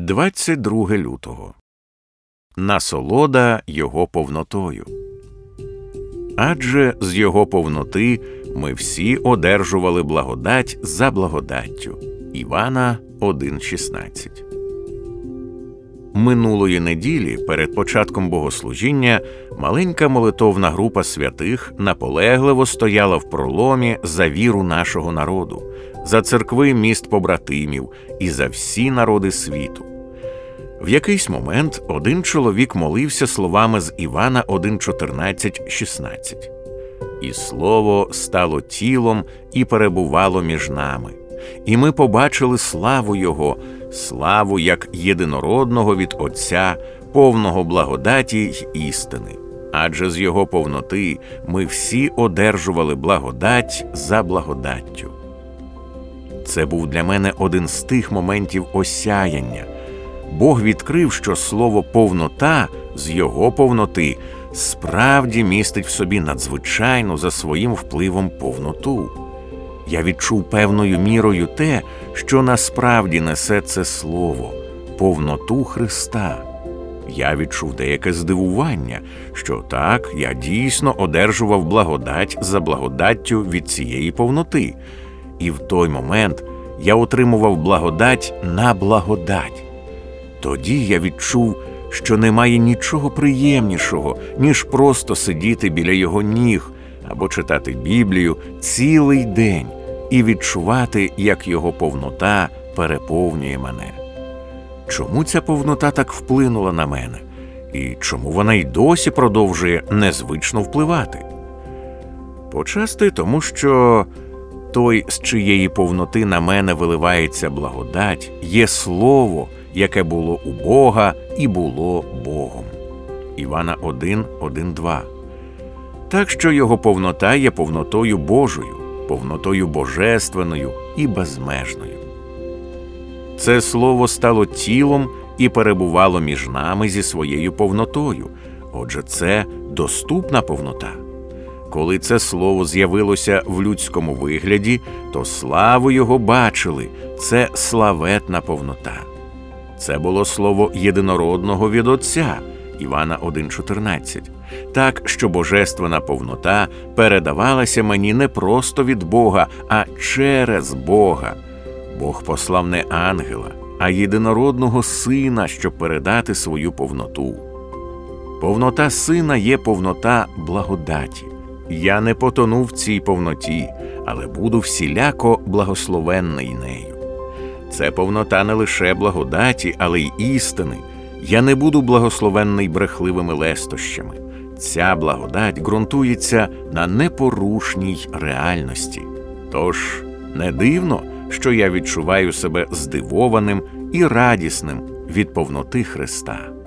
22 лютого Насолода його повнотою. Адже з його повноти ми всі одержували благодать за благодаттю. Івана 1,16 Минулої неділі перед початком богослужіння маленька молитовна група святих наполегливо стояла в проломі за віру нашого народу, за церкви міст побратимів і за всі народи світу. В якийсь момент один чоловік молився словами з Івана 1.14.16 І слово стало тілом і перебувало між нами, і ми побачили славу Його, славу як єдинородного від Отця, повного благодаті й істини. Адже з Його повноти ми всі одержували благодать за благодаттю. Це був для мене один з тих моментів осяяння. Бог відкрив, що слово повнота з його повноти справді містить в собі надзвичайну за своїм впливом повноту. Я відчув певною мірою те, що насправді несе це слово, повноту Христа. Я відчув деяке здивування, що так я дійсно одержував благодать за благодаттю від цієї повноти, і в той момент я отримував благодать на благодать. Тоді я відчув, що немає нічого приємнішого, ніж просто сидіти біля його ніг або читати Біблію цілий день і відчувати, як його повнота переповнює мене. Чому ця повнота так вплинула на мене? І чому вона й досі продовжує незвично впливати? Почасти тому, що той, з чиєї повноти на мене виливається благодать, є слово, яке було у Бога і було Богом. Івана 1, 1, 2. Так що його повнота є повнотою Божою, повнотою божественною і безмежною. Це слово стало тілом і перебувало між нами зі своєю повнотою. Отже, це доступна повнота. Коли це слово з'явилося в людському вигляді, то славу його бачили це славетна повнота. Це було слово єдинородного від Отця Івана 1,14. так що божественна повнота передавалася мені не просто від Бога, а через Бога. Бог послав не ангела, а єдинородного сина, щоб передати свою повноту. Повнота сина є повнота благодаті. Я не потону в цій повноті, але буду всіляко благословенний нею. Це повнота не лише благодаті, але й істини. Я не буду благословенний брехливими лестощами. Ця благодать ґрунтується на непорушній реальності. Тож не дивно, що я відчуваю себе здивованим і радісним від повноти Христа.